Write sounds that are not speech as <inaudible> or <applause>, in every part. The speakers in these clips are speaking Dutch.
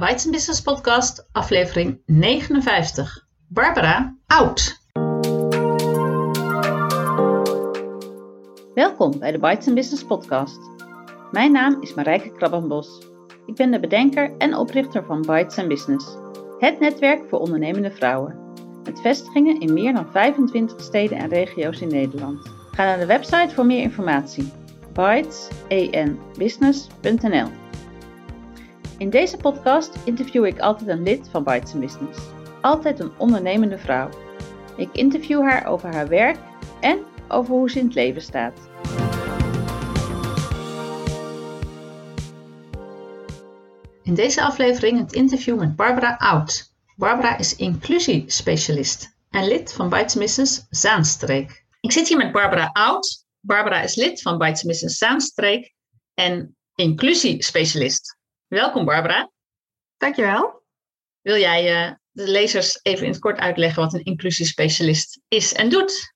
Bites Business Podcast, aflevering 59. Barbara Oud. Welkom bij de Bites Business Podcast. Mijn naam is Marijke Krabbenbos. Ik ben de bedenker en oprichter van Bites Business, het netwerk voor ondernemende vrouwen. Met vestigingen in meer dan 25 steden en regio's in Nederland. Ga naar de website voor meer informatie. In deze podcast interview ik altijd een lid van Bites Business. Altijd een ondernemende vrouw. Ik interview haar over haar werk en over hoe ze in het leven staat. In deze aflevering het interview met Barbara Oud. Barbara is inclusiespecialist en lid van Bites Business Zaanstreek. Ik zit hier met Barbara Oud. Barbara is lid van Bites Business Zaanstreek en inclusiespecialist. Welkom Barbara. Dankjewel. Wil jij uh, de lezers even in het kort uitleggen wat een inclusiespecialist is en doet?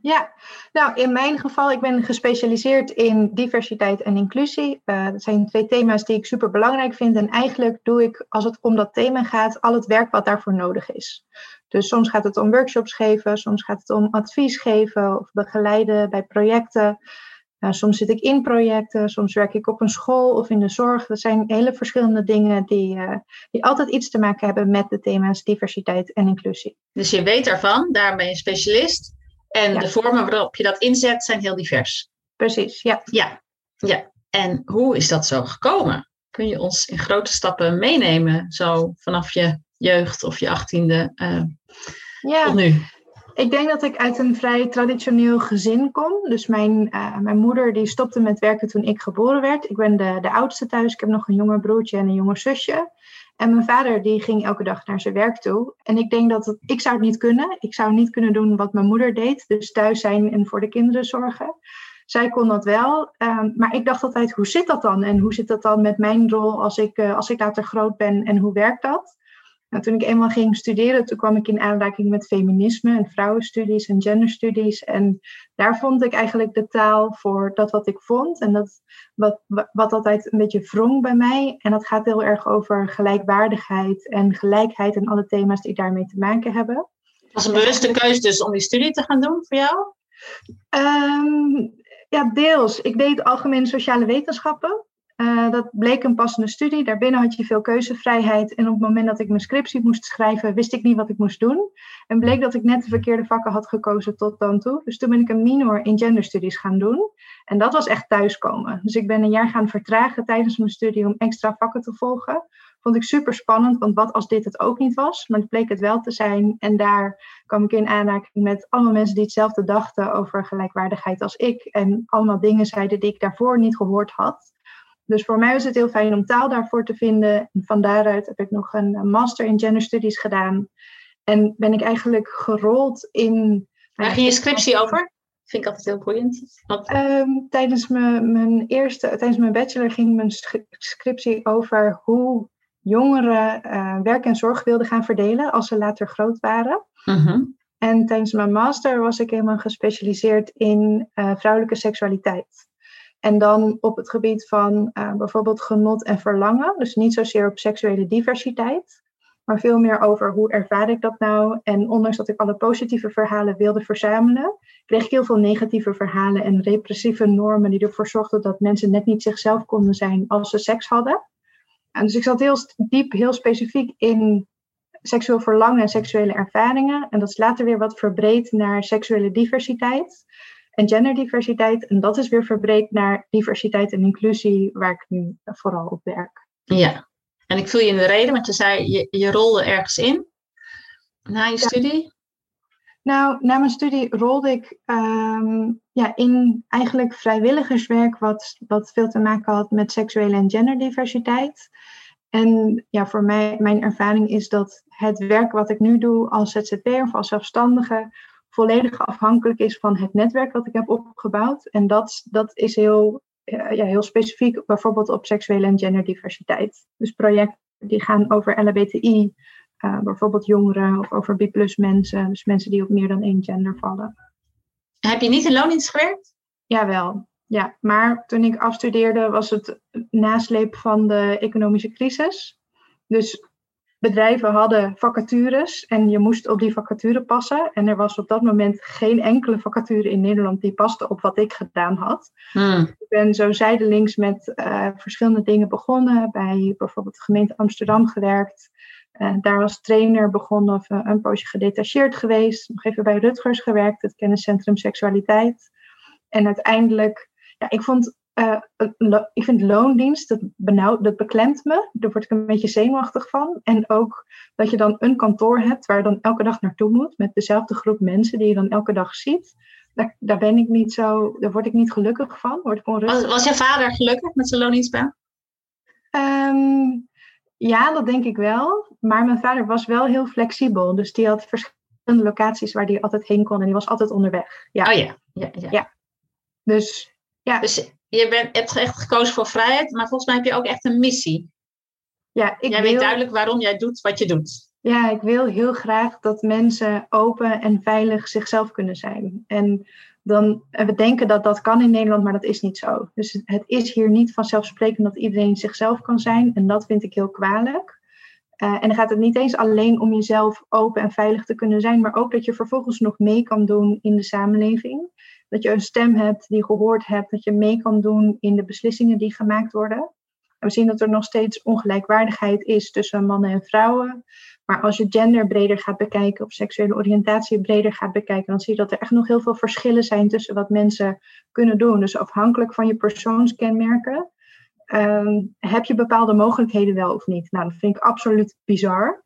Ja, nou in mijn geval, ik ben gespecialiseerd in diversiteit en inclusie. Uh, dat zijn twee thema's die ik super belangrijk vind. En eigenlijk doe ik, als het om dat thema gaat, al het werk wat daarvoor nodig is. Dus soms gaat het om workshops geven, soms gaat het om advies geven of begeleiden bij projecten. Uh, soms zit ik in projecten, soms werk ik op een school of in de zorg. Dat zijn hele verschillende dingen die, uh, die altijd iets te maken hebben met de thema's diversiteit en inclusie. Dus je weet daarvan, daar ben je specialist. En ja. de vormen waarop je dat inzet zijn heel divers. Precies, ja. Ja, ja. En hoe is dat zo gekomen? Kun je ons in grote stappen meenemen, zo vanaf je jeugd of je achttiende uh, ja. tot nu? Ik denk dat ik uit een vrij traditioneel gezin kom. Dus mijn, uh, mijn moeder die stopte met werken toen ik geboren werd. Ik ben de, de oudste thuis. Ik heb nog een jonger broertje en een jonger zusje. En mijn vader die ging elke dag naar zijn werk toe. En ik denk dat ik zou het niet kunnen. Ik zou niet kunnen doen wat mijn moeder deed. Dus thuis zijn en voor de kinderen zorgen. Zij kon dat wel. Um, maar ik dacht altijd, hoe zit dat dan? En hoe zit dat dan met mijn rol als ik, uh, als ik later groot ben? En hoe werkt dat? Nou, toen ik eenmaal ging studeren, toen kwam ik in aanraking met feminisme en vrouwenstudies en genderstudies. En daar vond ik eigenlijk de taal voor dat wat ik vond. En dat wat, wat altijd een beetje wrong bij mij. En dat gaat heel erg over gelijkwaardigheid en gelijkheid en alle thema's die daarmee te maken hebben. Het was een bewuste keuze dus om die studie te gaan doen voor jou? Um, ja, deels. Ik deed algemene sociale wetenschappen. Uh, dat bleek een passende studie. Daarbinnen had je veel keuzevrijheid. En op het moment dat ik mijn scriptie moest schrijven, wist ik niet wat ik moest doen. En bleek dat ik net de verkeerde vakken had gekozen tot dan toe. Dus toen ben ik een minor in genderstudies gaan doen. En dat was echt thuiskomen. Dus ik ben een jaar gaan vertragen tijdens mijn studie om extra vakken te volgen. Vond ik super spannend, want wat als dit het ook niet was? Maar het bleek het wel te zijn. En daar kwam ik in aanraking met allemaal mensen die hetzelfde dachten over gelijkwaardigheid als ik. En allemaal dingen zeiden die ik daarvoor niet gehoord had. Dus voor mij was het heel fijn om taal daarvoor te vinden. En van daaruit heb ik nog een master in gender studies gedaan. En ben ik eigenlijk gerold in. Waar ging je scriptie over? Vind ik altijd heel boeiend. Um, tijdens mijn, mijn eerste, tijdens mijn bachelor ging mijn scriptie over hoe jongeren uh, werk en zorg wilden gaan verdelen als ze later groot waren. Uh -huh. En tijdens mijn master was ik helemaal gespecialiseerd in uh, vrouwelijke seksualiteit. En dan op het gebied van uh, bijvoorbeeld genot en verlangen. Dus niet zozeer op seksuele diversiteit, maar veel meer over hoe ervaar ik dat nou. En ondanks dat ik alle positieve verhalen wilde verzamelen, kreeg ik heel veel negatieve verhalen en repressieve normen die ervoor zorgden dat mensen net niet zichzelf konden zijn als ze seks hadden. En dus ik zat heel diep, heel specifiek in seksueel verlangen en seksuele ervaringen. En dat is later weer wat verbreed naar seksuele diversiteit en genderdiversiteit. En dat is weer verbreed naar diversiteit en inclusie, waar ik nu vooral op werk. Ja, en ik vul je in de reden, want je zei je, je rolde ergens in na je ja. studie. Nou, na mijn studie rolde ik um, ja, in eigenlijk vrijwilligerswerk, wat, wat veel te maken had met seksuele en genderdiversiteit. En ja, voor mij, mijn ervaring is dat het werk wat ik nu doe als ZZP'er of als zelfstandige volledig afhankelijk is van het netwerk dat ik heb opgebouwd. En dat, dat is heel, ja, heel specifiek, bijvoorbeeld op seksuele en genderdiversiteit. Dus projecten die gaan over LHBTI, uh, bijvoorbeeld jongeren of over B-plus mensen, dus mensen die op meer dan één gender vallen. Heb je niet in loondienst gewerkt? Jawel, ja. Maar toen ik afstudeerde was het nasleep van de economische crisis. Dus bedrijven hadden vacatures en je moest op die vacature passen. En er was op dat moment geen enkele vacature in Nederland die paste op wat ik gedaan had. Hmm. Ik ben zo zijdelings met uh, verschillende dingen begonnen. Bij bijvoorbeeld de gemeente Amsterdam gewerkt. Uh, daar als trainer begonnen of uh, een poosje gedetacheerd geweest. Nog even bij Rutgers gewerkt, het kenniscentrum seksualiteit. En uiteindelijk, ja, ik vond uh, ik vind loondienst, dat, benauwd, dat beklemt me. Daar word ik een beetje zenuwachtig van. En ook dat je dan een kantoor hebt waar je dan elke dag naartoe moet. Met dezelfde groep mensen die je dan elke dag ziet. Daar, daar ben ik niet zo, daar word ik niet gelukkig van. Word ik onrustig. Was, was jouw vader gelukkig met zijn loondienstbaan? Um, ja, dat denk ik wel. Maar mijn vader was wel heel flexibel. Dus die had verschillende locaties waar hij altijd heen kon. En die was altijd onderweg. Ja. Oh ja. ja, ja. ja. Dus ja. Dus je bent, hebt echt gekozen voor vrijheid, maar volgens mij heb je ook echt een missie. Ja, ik jij weet duidelijk waarom jij doet wat je doet. Ja, ik wil heel graag dat mensen open en veilig zichzelf kunnen zijn. En dan, we denken dat dat kan in Nederland, maar dat is niet zo. Dus het is hier niet vanzelfsprekend dat iedereen zichzelf kan zijn. En dat vind ik heel kwalijk. Uh, en dan gaat het niet eens alleen om jezelf open en veilig te kunnen zijn, maar ook dat je vervolgens nog mee kan doen in de samenleving dat je een stem hebt die gehoord hebt, dat je mee kan doen in de beslissingen die gemaakt worden. En we zien dat er nog steeds ongelijkwaardigheid is tussen mannen en vrouwen. Maar als je gender breder gaat bekijken of seksuele oriëntatie breder gaat bekijken, dan zie je dat er echt nog heel veel verschillen zijn tussen wat mensen kunnen doen. Dus afhankelijk van je persoonskenmerken ehm, heb je bepaalde mogelijkheden wel of niet. Nou, dat vind ik absoluut bizar.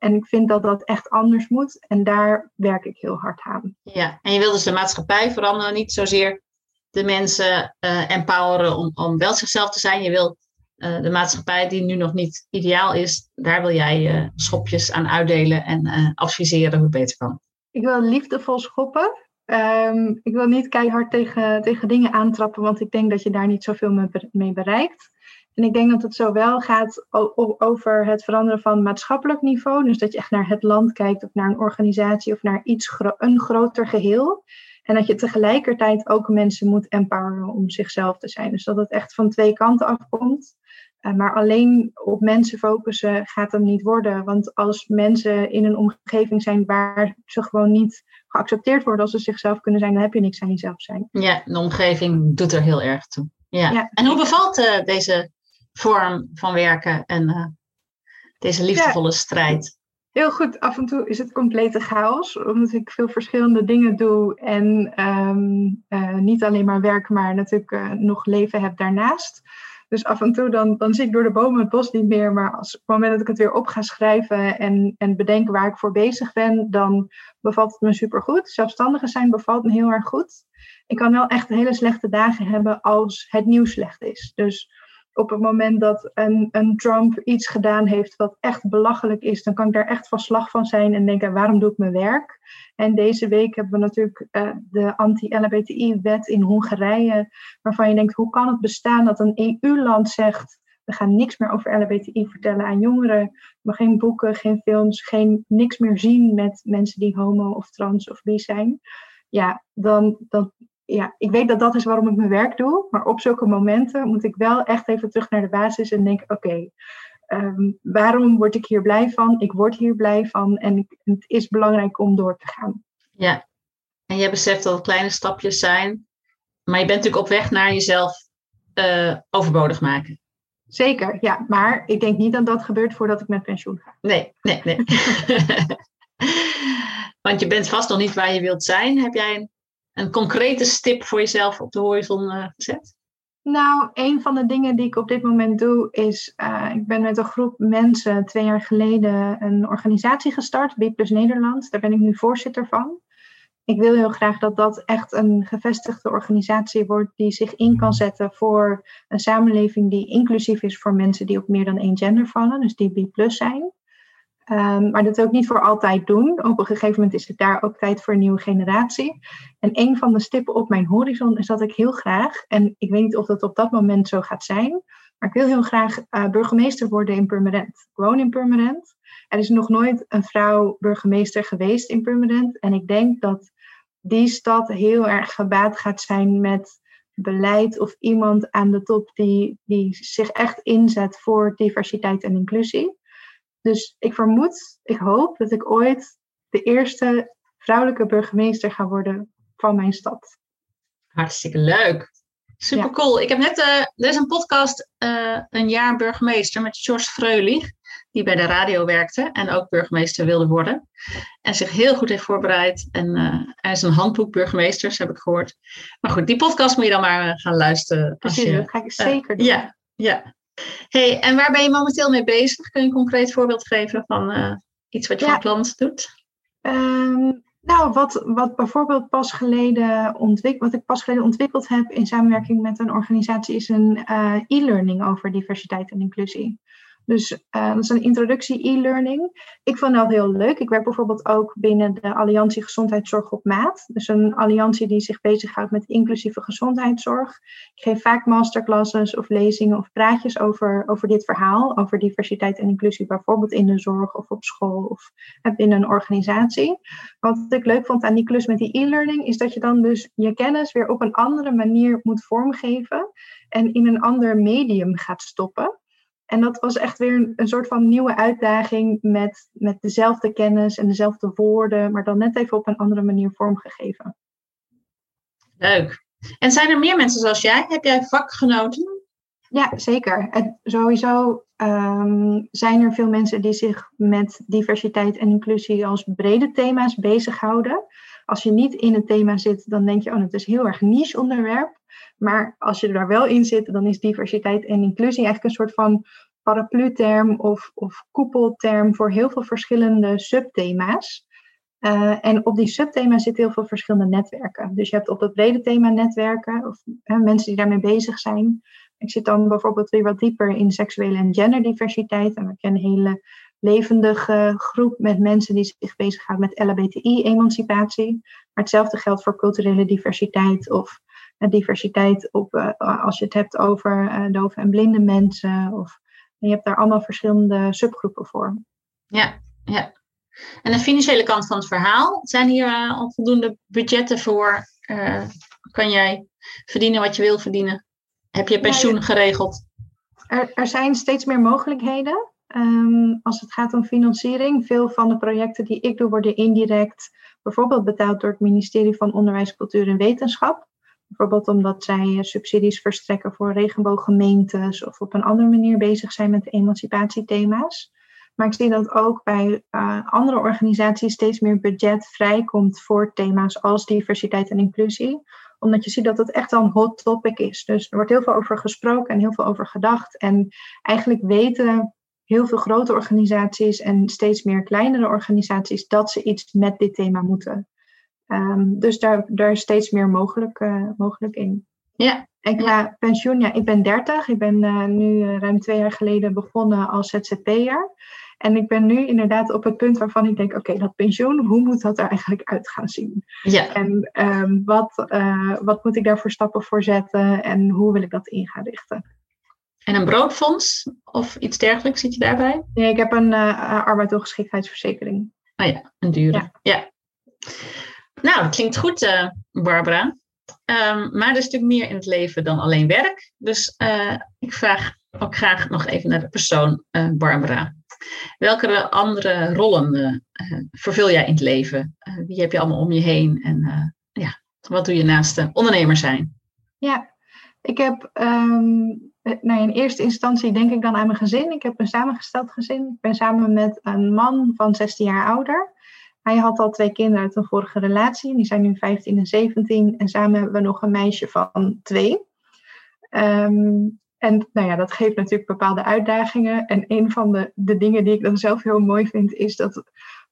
En ik vind dat dat echt anders moet. En daar werk ik heel hard aan. Ja, en je wil dus de maatschappij veranderen. Niet zozeer de mensen uh, empoweren om, om wel zichzelf te zijn. Je wil uh, de maatschappij die nu nog niet ideaal is, daar wil jij uh, schopjes aan uitdelen en adviseren hoe het beter kan. Ik wil liefdevol schoppen. Um, ik wil niet keihard tegen, tegen dingen aantrappen, want ik denk dat je daar niet zoveel mee bereikt. En ik denk dat het zowel gaat over het veranderen van maatschappelijk niveau, dus dat je echt naar het land kijkt of naar een organisatie of naar iets een groter geheel. En dat je tegelijkertijd ook mensen moet empoweren om zichzelf te zijn. Dus dat het echt van twee kanten afkomt. Uh, maar alleen op mensen focussen gaat hem niet worden. Want als mensen in een omgeving zijn waar ze gewoon niet geaccepteerd worden als ze zichzelf kunnen zijn, dan heb je niks aan jezelf zijn. Ja, de omgeving doet er heel erg toe. Ja. ja. En hoe bevalt uh, deze vorm van werken en uh, deze liefdevolle strijd? Heel goed. Af en toe is het complete chaos, omdat ik veel verschillende dingen doe en um, uh, niet alleen maar werk, maar natuurlijk uh, nog leven heb daarnaast. Dus af en toe dan, dan zie ik door de bomen het bos niet meer. Maar als, op het moment dat ik het weer op ga schrijven en, en bedenken waar ik voor bezig ben, dan bevalt het me supergoed. Zelfstandigen zijn bevalt me heel erg goed. Ik kan wel echt hele slechte dagen hebben als het nieuws slecht is. Dus op het moment dat een, een Trump iets gedaan heeft wat echt belachelijk is, dan kan ik daar echt van slag van zijn en denken, waarom doe ik mijn werk? En deze week hebben we natuurlijk uh, de anti-LBTI-wet in Hongarije, waarvan je denkt, hoe kan het bestaan dat een EU-land zegt, we gaan niks meer over LBTI vertellen aan jongeren, maar geen boeken, geen films, geen, niks meer zien met mensen die homo of trans of bi zijn. Ja, dan, dan, ja, ik weet dat dat is waarom ik mijn werk doe. Maar op zulke momenten moet ik wel echt even terug naar de basis en denken: oké, ehm, waarom word ik hier blij van? Ik word hier blij van en het is belangrijk om door te gaan. Ja, en je beseft dat het kleine stapjes zijn. Maar je bent natuurlijk op weg naar jezelf uh, overbodig maken. Zeker, ja. Maar ik denk niet dat dat gebeurt voordat ik met pensioen ga. Nee, nee, nee. <laughs> <laughs> Want je bent vast nog niet waar je wilt zijn. Heb jij een een concrete stip voor jezelf op de horizon uh, gezet? Nou, een van de dingen die ik op dit moment doe is, uh, ik ben met een groep mensen twee jaar geleden een organisatie gestart, B Plus Nederland. Daar ben ik nu voorzitter van. Ik wil heel graag dat dat echt een gevestigde organisatie wordt die zich in kan zetten voor een samenleving die inclusief is voor mensen die op meer dan één gender vallen, dus die B Plus zijn. Um, maar dat ook niet voor altijd doen. Op een gegeven moment is het daar ook tijd voor een nieuwe generatie. En een van de stippen op mijn horizon is dat ik heel graag, en ik weet niet of dat op dat moment zo gaat zijn, maar ik wil heel graag uh, burgemeester worden in Purmerend. Ik woon in Purmerend. Er is nog nooit een vrouw burgemeester geweest in Purmerend. En ik denk dat die stad heel erg gebaat gaat zijn met beleid of iemand aan de top die, die zich echt inzet voor diversiteit en inclusie. Dus ik vermoed, ik hoop dat ik ooit de eerste vrouwelijke burgemeester ga worden van mijn stad. Hartstikke leuk. Super cool. Ik heb net, uh, er is een podcast, uh, een jaar burgemeester met George Freulich, die bij de radio werkte en ook burgemeester wilde worden. En zich heel goed heeft voorbereid. En uh, er is een handboek burgemeesters, heb ik gehoord. Maar goed, die podcast moet je dan maar gaan luisteren. Precies, je, dat ga ik zeker doen. Ja, ja. Hey, en waar ben je momenteel mee bezig? Kun je een concreet voorbeeld geven van iets wat je ja. van klant doet? Um, nou, wat, wat bijvoorbeeld pas geleden ontwikkeld, wat ik pas geleden ontwikkeld heb in samenwerking met een organisatie, is een uh, e-learning over diversiteit en inclusie. Dus uh, dat is een introductie e-learning. Ik vond dat heel leuk. Ik werk bijvoorbeeld ook binnen de Alliantie Gezondheidszorg op Maat. Dus een alliantie die zich bezighoudt met inclusieve gezondheidszorg. Ik geef vaak masterclasses of lezingen of praatjes over, over dit verhaal. Over diversiteit en inclusie, bijvoorbeeld in de zorg of op school of binnen een organisatie. Wat ik leuk vond aan die klus met die e-learning is dat je dan dus je kennis weer op een andere manier moet vormgeven. En in een ander medium gaat stoppen. En dat was echt weer een, soort van nieuwe uitdaging met, met dezelfde kennis en dezelfde woorden, maar dan net even op een andere manier vormgegeven. Leuk. En zijn er meer mensen zoals jij? Heb jij vakgenoten? Ja, zeker. En sowieso um, zijn er veel mensen die zich met diversiteit en inclusie als brede thema's bezighouden. Als je niet in het thema zit, dan denk je, oh, het is heel erg niche onderwerp. Maar als je daar wel in zit, dan is diversiteit en inclusie eigenlijk een soort van paraplu-term of, of koepelterm voor heel veel verschillende subthema's. Uh, en op die subthema's zitten heel veel verschillende netwerken. Dus je hebt op het brede thema netwerken, of mensen die daarmee bezig zijn. Ik zit dan bijvoorbeeld weer wat dieper in seksuele en genderdiversiteit. En we kennen een hele levendige groep met mensen die zich bezighouden met LHBTI-emancipatie. Maar hetzelfde geldt voor culturele diversiteit of diversiteit op, uh, als je het hebt over uh, dove en blinde mensen. Of, je hebt daar allemaal verschillende subgroepen voor. Ja, ja. En de financiële kant van het verhaal, zijn hier al voldoende budgetten voor? kan jij verdienen wat je wil verdienen? Heb je pensioen geregeld? Er, er zijn steeds meer mogelijkheden. Um, als het gaat om financiering, veel van de projecten die ik doe worden indirect bijvoorbeeld betaald door het ministerie van Onderwijs, Cultuur en Wetenschap. Bijvoorbeeld omdat zij eh, subsidies verstrekken voor regenbooggemeentes of op een andere manier bezig zijn met emancipatiethema's. Maar ik zie dat ook bij uh, andere organisaties steeds meer budget vrijkomt voor thema's als diversiteit en inclusie. Omdat je ziet dat het echt al een hot topic is. Dus er wordt heel veel over gesproken en heel veel over gedacht. En eigenlijk weten heel veel grote organisaties en steeds meer kleinere organisaties dat ze iets met dit thema moeten. Ehm, dus daar, daar is steeds meer mogelijk, uh, mogelijk in. Ja. En qua pensioen, ja, ik ben 30. Ik ben uh, nu uh, ruim twee jaar geleden begonnen als ZZP'er. En ik ben nu inderdaad op het punt waarvan ik denk: oké, dat pensioen, hoe moet dat er eigenlijk uit gaan zien? Ja. En um, wat, wat moet ik daarvoor stappen voor zetten en hoe wil ik dat in gaan richten? En een broodfonds of iets dergelijks, zit je daarbij? Nee, ik heb een arbeidsongeschiktheidsverzekering. Oh ja, een dure. ja. ja. Nou, dat klinkt goed, uh, Barbara. Um, maar er is natuurlijk meer in het leven dan alleen werk. Dus uh, ik vraag ook graag nog even naar de persoon uh, Barbara. Welke andere rollen vervul jij in het leven? wie heb je allemaal om je heen? En ja, wat doe je naast ondernemer zijn? Ja, ik heb um, nou, in eerste instantie denk ik dan aan mijn gezin. Ik heb een samengesteld gezin. Ik ben samen met een man van 16 jaar ouder. Hij had al twee kinderen uit een vorige relatie. Die zijn nu 15 en 17. En samen hebben we nog een meisje van twee. Um, en nou ja, dat geeft natuurlijk bepaalde uitdagingen. En een van de, de dingen die ik dan zelf heel mooi vind, is dat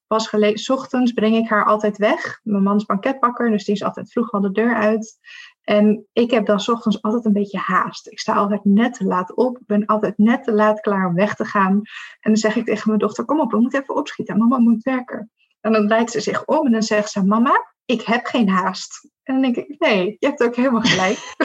pas geleden, ochtends breng ik haar altijd weg. Mijn man is banketbakker, dus die is altijd vroeg al de deur uit. En ik heb dan ochtends altijd een beetje haast. Ik sta altijd net te laat op. Ben altijd net te laat klaar om weg te gaan. En dan zeg ik tegen mijn dochter: Kom op, we moeten even opschieten. Mama moet werken. En dan draait ze zich om en dan zegt ze: Mama, ik heb geen haast. En dan denk ik: Nee, je hebt ook helemaal gelijk. <laughs>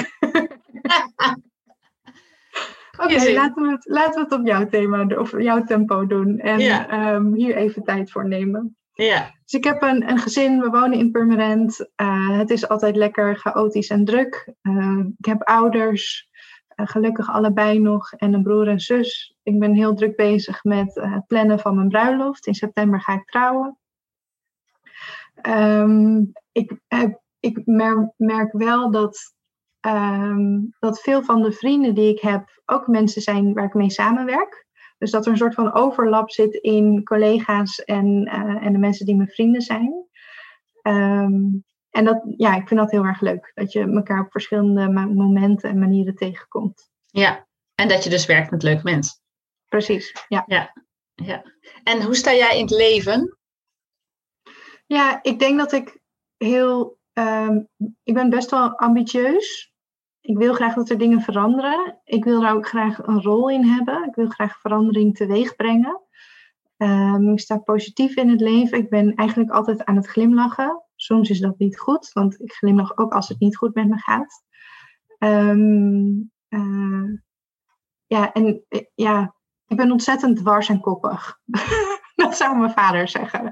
Oké, laten, we het, laten we het op jouw thema of jouw tempo doen. En ehm, hier even tijd voor nemen. Ja. Dus ik heb een, een gezin, we wonen in Purmerend. Uh, het is altijd lekker chaotisch en druk. Uh, ik heb ouders. gelukkig allebei nog en een broer en zus. Ik ben heel druk bezig met het plannen van mijn bruiloft. In september ga ik trouwen. Ehm, ik, ik merk wel dat, ehm, dat veel van de vrienden die ik heb ook mensen zijn waar ik mee samenwerk. Dus dat er een soort van overlap zit in collega's en, uh, en de mensen die mijn vrienden zijn. Ehm, en dat, ja, ik vind dat heel erg leuk. Dat je elkaar op verschillende momenten en manieren tegenkomt. Ja, en dat je dus werkt met leuke mensen. Precies, ja. ja. ja. En hoe sta jij in het leven? Ja, ik denk dat ik heel. Ehm, ik ben best wel ambitieus. Ik wil graag dat er dingen veranderen. Ik wil daar ook graag een rol in hebben. Ik wil graag verandering teweeg brengen. Um, ik sta positief in het leven. Ik ben eigenlijk altijd aan het glimlachen. Soms is dat niet goed, want ik glimlach ook als het niet goed met me gaat. Um, uh, ja, en eh, ja, ik ben ontzettend dwars en koppig. <laughs> <laughs> Dat zou mijn vader zeggen.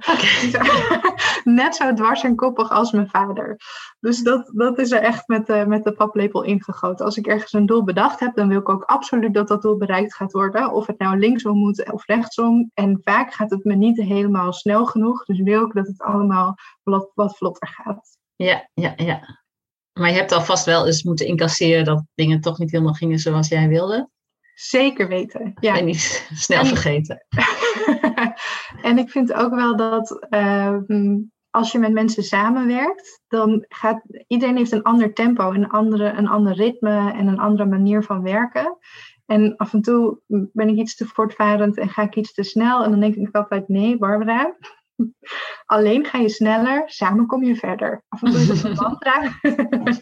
<laughs> Net zo dwars en koppig als mijn vader. Dus dat, dat is er echt met de, met de paplepel ingegoten. Als ik ergens een doel bedacht heb, dan wil ik ook absoluut dat dat doel bereikt gaat worden. Of het nou linksom moet of rechtsom. En vaak gaat het me niet helemaal snel genoeg. Dus wil ik dat het allemaal wat, wat vlotter gaat. Ja, ja, ja. Maar je hebt alvast wel eens moeten incasseren dat dingen toch niet helemaal gingen zoals jij wilde. Zeker weten. Ja. En niet <laughs> snel vergeten. En ik vind ook wel dat ehm, als je met mensen samenwerkt, dan gaat iedereen heeft een ander tempo, een, andere, een ander ritme en een andere manier van werken. En af en toe ben ik iets te voortvarend en ga ik iets te snel. En dan denk ik altijd, nee, Barbara, <laughs> alleen ga je sneller, samen kom je verder. Af en toe is dat een mantra.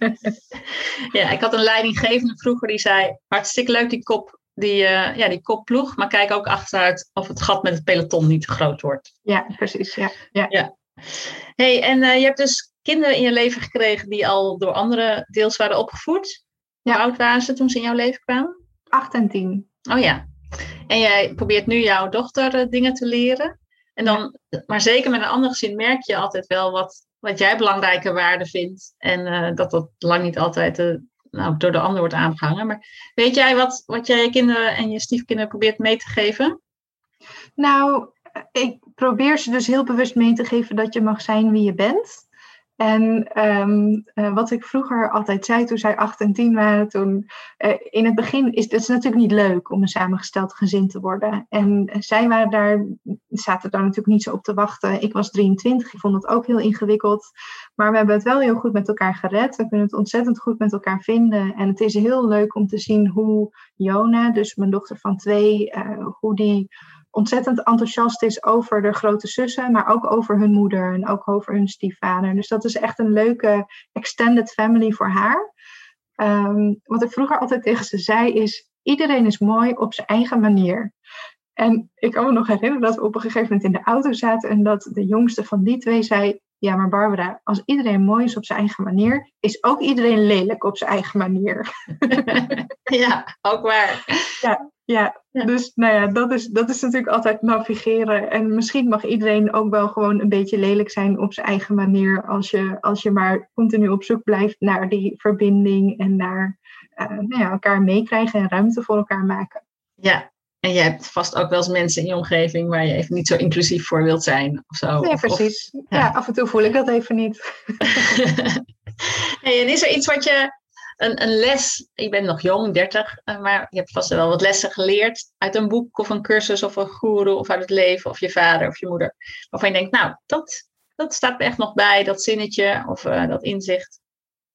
<laughs> ja, ik had een leidinggevende vroeger die zei, hartstikke leuk die kop die, uh, ja, die kopploeg, maar kijk ook achteruit of het gat met het peloton niet te groot wordt. Ja, precies. Ja. ja. ja. hey, en uh, je hebt dus kinderen in je leven gekregen die al door anderen deels waren opgevoed. Hoe oud waren ze toen ze in jouw leven kwamen? Acht en tien. Oh ja. En jij probeert nu jouw dochter uh, dingen te leren. En dan, maar zeker met een ander gezin merk je altijd wel wat, wat jij belangrijke waarden vindt. En dat dat lang niet altijd de nou, door de ander wordt aangehangen. Maar weet jij wat, wat jij je kinderen en je stiefkinderen probeert mee te geven? Nou, ik probeer ze dus heel bewust mee te geven dat je mag zijn wie je bent. En ehm, eh, wat ik vroeger altijd zei toen zij 8 en 10 waren, toen uh, in het begin is het natuurlijk niet leuk om een samengesteld gezin te worden. En zij waren daar, zaten daar natuurlijk niet zo op te wachten. Ik was 23, ik vond het ook heel ingewikkeld. Maar we hebben het wel heel goed met elkaar gered. We kunnen het ontzettend goed met elkaar vinden. En het is heel leuk om te zien hoe Jona, dus mijn dochter van twee, hoe die ontzettend enthousiast is over de grote zussen, maar ook over hun moeder en ook over hun stiefvader. Dus dat is echt een leuke extended family voor haar. Ehm, wat ik vroeger altijd tegen ze zei is, iedereen is mooi op zijn eigen manier. En ik kan me nog herinneren dat we op een gegeven moment in de auto zaten en dat de jongste van die twee zei, ja, maar Barbara, als iedereen mooi is op zijn eigen manier, is ook iedereen lelijk op zijn eigen manier. <laughs> ja, ook waar. Ja, ja, dus nou ja, dat is, dat is natuurlijk altijd navigeren. En misschien mag iedereen ook wel gewoon een beetje lelijk zijn op zijn eigen manier. Als je, als je maar continu op zoek blijft naar die verbinding en naar uh, nou ja, elkaar meekrijgen en ruimte voor elkaar maken. Ja, en je hebt vast ook wel eens mensen in je omgeving waar je even niet zo inclusief voor wilt zijn of zo. Nee, precies. ja. af en toe voel ik dat even niet. <laughs> hey, en is er iets wat je een, een les, je bent nog jong, 30, eh, maar je hebt vast wel wat lessen geleerd uit een boek of een cursus of een guru of uit het leven of je vader of je moeder. Waarvan je denkt, nou, dat, dat staat me echt nog bij, dat zinnetje of uh, dat inzicht.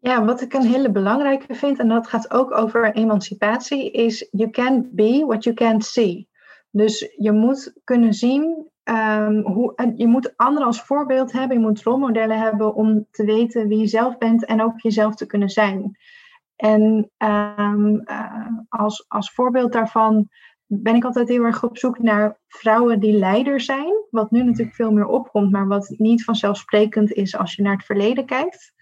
Ja, wat ik een hele belangrijke vind, en dat gaat ook over emancipatie, is you can't be what you can't see. Dus je moet kunnen zien um, hoe, je moet anderen als voorbeeld hebben, je moet rolmodellen hebben om te weten wie je zelf bent en ook jezelf te kunnen zijn. En um, uh, als, als voorbeeld daarvan ben ik altijd heel erg op zoek naar vrouwen die leider zijn. Wat nu natuurlijk veel meer opkomt, maar wat niet vanzelfsprekend is als je naar het verleden kijkt.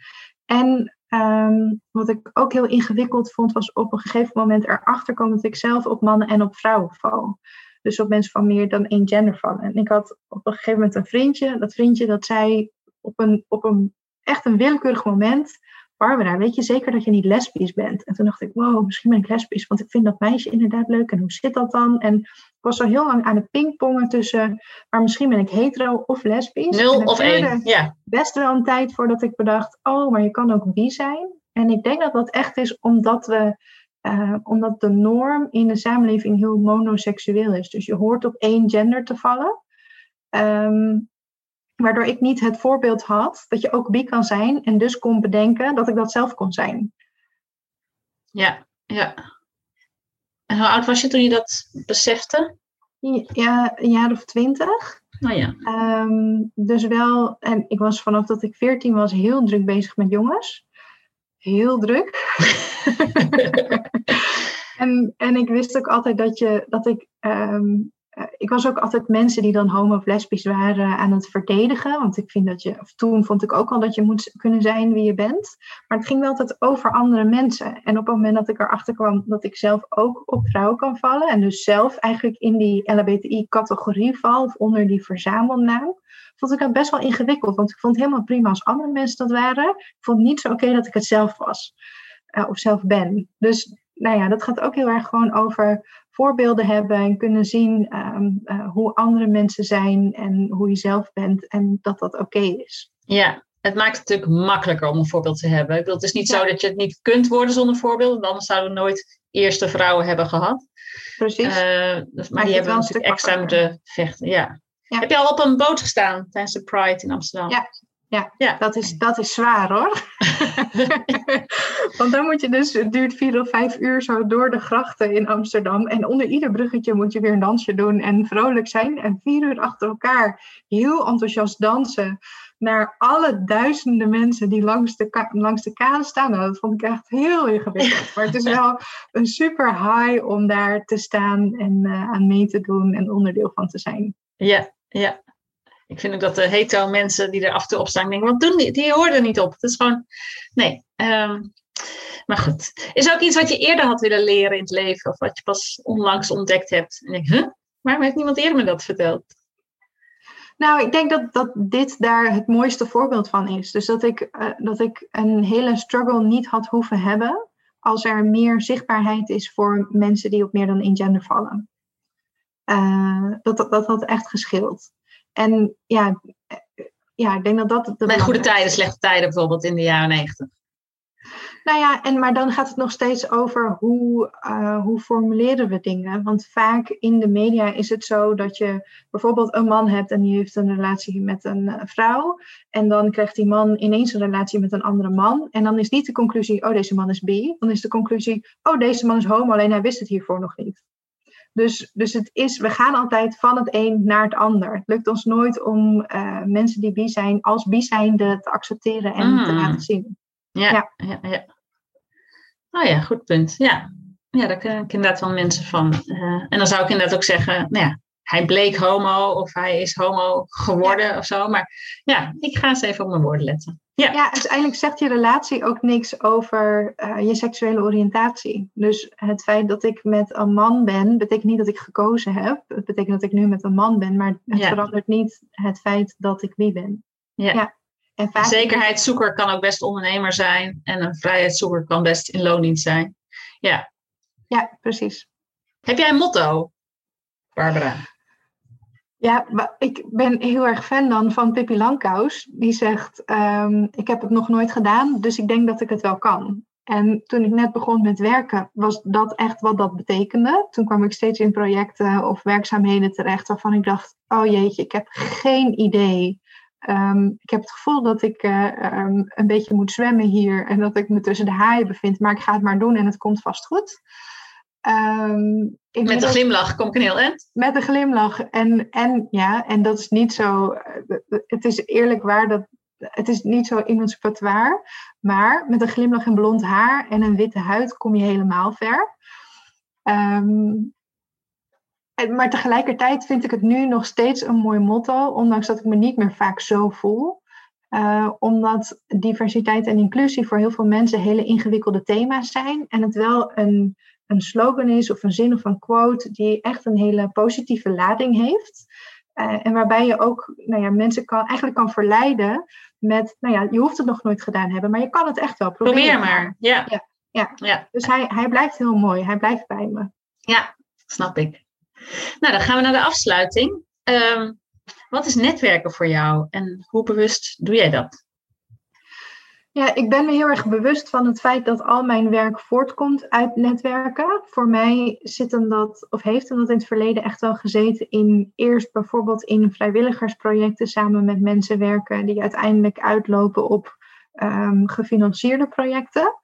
En um, wat ik ook heel ingewikkeld vond, was op een gegeven moment erachter komen dat ik zelf op mannen en op vrouwen val. Dus op mensen van meer dan één gender vallen. En ik had op een gegeven moment een vriendje. Dat vriendje dat zei op een, op een echt een willekeurig moment Barbara, weet je zeker dat je niet lesbisch bent? En toen dacht ik, wow, misschien ben ik lesbisch, want ik vind dat meisje inderdaad leuk. En hoe zit dat dan? En ik was zo heel lang aan het pingpongen tussen, maar misschien ben ik hetero of lesbisch. Nul of één, ja. Best wel een tijd voordat ik bedacht, oh, maar je kan ook bi zijn. En ik denk dat dat echt is omdat we uh, omdat de norm in de samenleving heel monoseksueel is. Dus je hoort op één gender te vallen. Um, waardoor ik niet het voorbeeld had dat je ook bi kan zijn en dus kon bedenken dat ik dat zelf kon zijn. Ja, ja. En hoe oud was je toen je dat besefte? Ja, een jaar of twintig. Oh ja. Um, dus wel, en ik was vanaf dat ik veertien was heel druk bezig met jongens. Heel druk. <laughs> <laughs> en, en ik wist ook altijd dat, je, dat ik um, eh, ik was ook altijd mensen die dan homo of lesbisch waren aan het verdedigen. Want ik vind dat je, toen vond ik ook al dat je moet kunnen zijn wie je bent. Maar het ging wel altijd over andere mensen. En op het moment dat ik erachter kwam dat ik zelf ook op vrouwen kan vallen. En dus zelf eigenlijk in die LHBTI-categorie val, of onder die verzamelnaam. Vond ik dat best wel ingewikkeld. Want ik vond het helemaal prima als andere mensen dat waren. Ik vond het niet zo oké dat ik het zelf was. Uh, of zelf ben. Dus nou ja, dat gaat ook heel erg gewoon over voorbeelden hebben en kunnen zien ehm, eh, hoe andere mensen zijn en hoe je zelf bent en dat dat oké is. Ja, het maakt het natuurlijk makkelijker om een voorbeeld te hebben. Ik bedoel, het is niet zo dat je het niet kunt worden zonder voorbeeld, want anders zouden we nooit eerste vrouwen hebben gehad. Precies. Uh, maar die hebben natuurlijk extra moeten vechten. Ja. ja. Heb je al op een boot gestaan tijdens de Pride in Amsterdam? Ja, ja, ja. Dat, is, dat is zwaar hoor. <laughs> Want dan moet je dus, het duurt vier of vijf uur zo door de grachten in Amsterdam. En onder ieder bruggetje moet je weer een dansje doen en vrolijk zijn. En vier uur achter elkaar heel enthousiast dansen naar alle duizenden mensen die langs de, langs de kade staan. Nou, dat vond ik echt heel ingewikkeld. Maar het is wel een super high om daar te staan en uh, aan mee te doen en onderdeel van te zijn. Ja, ja. Ik vind ook dat de hetero mensen die er af en toe op staan, denken, wat doen die? Die hoorden niet op. Het is gewoon, nee. Um, maar goed. Is ook iets wat je eerder had willen leren in het leven? Of wat je pas onlangs ontdekt hebt? En ik, huh? Waarom heeft niemand eerder me dat verteld? Nou, ik denk dat, dat dit daar het mooiste voorbeeld van is. Dus dat ik, uh, dat ik een hele struggle niet had hoeven hebben als er meer zichtbaarheid is voor mensen die op meer dan één gender vallen. Uh, dat, dat, dat had echt gescheeld. En ja, ja, ik denk dat dat... De Met goede tijden, slechte tijden bijvoorbeeld in de jaren negentig. Nou ja, en, maar dan gaat het nog steeds over hoe, uh, hoe formuleren we dingen. Want vaak in de media is het zo dat je bijvoorbeeld een man hebt en die heeft een relatie met een uh, vrouw. En dan krijgt die man ineens een relatie met een andere man. En dan is niet de conclusie, oh deze man is bi. Dan is de conclusie, oh deze man is homo, alleen hij wist het hiervoor nog niet. Dus, dus het is, we gaan altijd van het een naar het ander. Het lukt ons nooit om uh, mensen die bi zijn als bi zijnde te accepteren en mm. te laten zien. Ja, ja, ja. ja. Oh ja, goed punt. Ja, ja daar ken ik inderdaad wel mensen van. Uh, en dan zou ik inderdaad ook zeggen, nou ja, hij bleek homo of hij is homo geworden ja. of zo. Maar ja, ik ga eens even op mijn woorden letten. Ja. ja, uiteindelijk zegt je relatie ook niks over uh, je seksuele oriëntatie. Dus het feit dat ik met een man ben, betekent niet dat ik gekozen heb. Het betekent dat ik nu met een man ben, maar het ja. verandert niet het feit dat ik wie ben. Ja. ja. En vaak... Een zekerheidszoeker kan ook best ondernemer zijn en een vrijheidszoeker kan best in loondienst zijn. Ja. Ja, precies. Heb jij een motto, Barbara? Ja, ik ben heel erg fan dan van Pippi Langkous. Die zegt, um, ik heb het nog nooit gedaan, dus ik denk dat ik het wel kan. En toen ik net begon met werken, was dat echt wat dat betekende. Toen kwam ik steeds in projecten of werkzaamheden terecht waarvan ik dacht, oh jeetje, ik heb geen idee. Um, ik heb het gevoel dat ik uh, um, een beetje moet zwemmen hier en dat ik me tussen de haaien bevind, maar ik ga het maar doen en het komt vast goed. Um, met een glimlach kom ik een heel eind. Met een glimlach. En, en ja, en dat is niet zo. Het is eerlijk waar dat. Het is niet zo emancipatoire. Maar met een glimlach en blond haar en een witte huid kom je helemaal ver. Um, en, maar tegelijkertijd vind ik het nu nog steeds een mooi motto. Ondanks dat ik me niet meer vaak zo voel. Uh, omdat diversiteit en inclusie voor heel veel mensen hele ingewikkelde thema's zijn. En het wel een een slogan is of een zin of een quote die echt een hele positieve lading heeft. Uh, en waarbij je ook nou ja, mensen kan, eigenlijk kan verleiden met, nou ja, je hoeft het nog nooit gedaan hebben, maar je kan het echt wel proberen. Probeer maar, ja. ja. Ja, ja. dus hij, hij blijft heel mooi. Hij blijft bij me. Ja, snap ik. Nou, dan gaan we naar de afsluiting. Um, wat is netwerken voor jou en hoe bewust doe jij dat? Ja, ik ben me heel erg bewust van het feit dat al mijn werk voortkomt uit netwerken. Voor mij zit hem dat, of heeft hem dat in het verleden echt wel gezeten in eerst bijvoorbeeld in vrijwilligersprojecten samen met mensen werken die uiteindelijk uitlopen op um, gefinancierde projecten.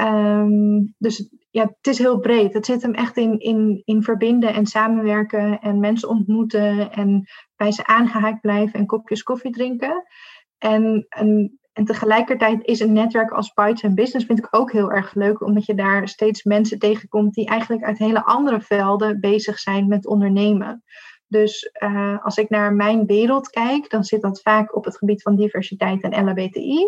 Um, dus ja, het is heel breed. Het zit hem echt in, in, in verbinden en samenwerken en mensen ontmoeten en bij ze aangehaakt blijven en kopjes koffie drinken. En, en, en tegelijkertijd is een netwerk als and Business vind ik ook heel erg leuk, omdat je daar steeds mensen tegenkomt die eigenlijk uit hele andere velden bezig zijn met ondernemen. Dus uh, als ik naar mijn wereld kijk, dan zit dat vaak op het gebied van diversiteit en LHBTI.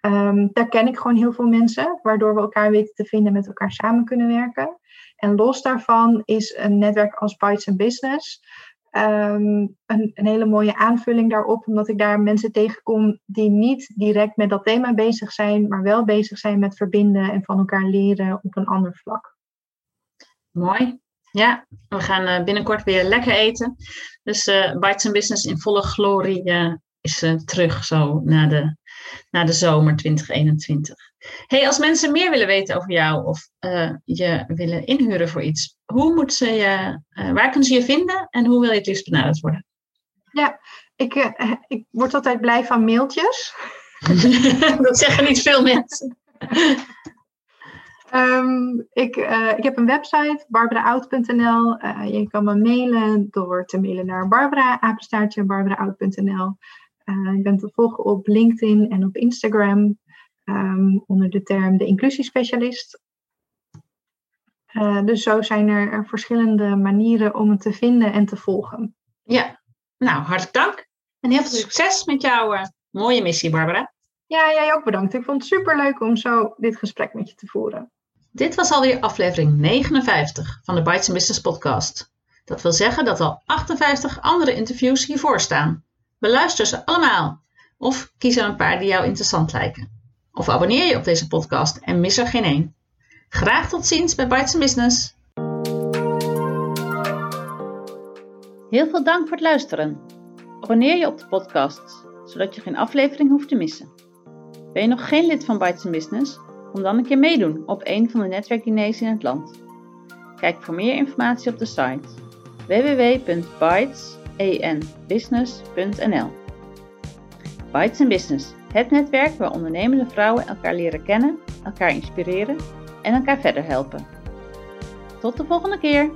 Um, daar ken ik gewoon heel veel mensen, waardoor we elkaar weten te vinden, met elkaar samen kunnen werken. En los daarvan is een netwerk als Bites and Business um, een, een, hele mooie aanvulling daarop, omdat ik daar mensen tegenkom die niet direct met dat thema bezig zijn, maar wel bezig zijn met verbinden en van elkaar leren op een ander vlak. Mooi. Ja, we gaan uh, binnenkort weer lekker eten. Dus uh, Bites and Business in volle glorie uh, is terug zo na de na de zomer 2021. Hey, als mensen meer willen weten over jou of uh, je willen inhuren voor iets, hoe moeten ze je, uh, waar kunnen ze je vinden en hoe wil je het liefst benaderd worden? Ja, ik, uh, ik word altijd blij van mailtjes. <laughs> Dat zeggen niet veel mensen. Um, <laughs> ik, ik heb een website, barbaraout.nl. je kan me mailen door te mailen naar barbara, apenstaartje. Ik ben te volgen op LinkedIn en op Instagram um, onder de term de inclusiespecialist. Uh, dus zo zijn er, er, verschillende manieren om het te vinden en te volgen. Ja, nou hartelijk dank en heel veel succes met jouw uh, mooie missie, Barbara. Ja, jij ook bedankt. Ik vond het super leuk om zo dit gesprek met je te voeren. Dit was alweer aflevering 59 van de Bites Business podcast. Dat wil zeggen dat al 58 andere interviews hiervoor staan. Beluister ze allemaal. Of kies er een paar die jou interessant lijken. Of abonneer je op deze podcast en mis er geen één. Graag tot ziens bij Bites Business. Heel veel dank voor het luisteren. Abonneer je op de podcast, zodat je geen aflevering hoeft te missen. Ben je nog geen lid van Bites Business? Kom dan een keer meedoen op een van de netwerkdiners in het land. Kijk voor meer informatie op de site www.bytes.com enbusiness.nl. Bites Business, het netwerk waar ondernemende vrouwen elkaar leren kennen, elkaar inspireren en elkaar verder helpen. Tot de volgende keer!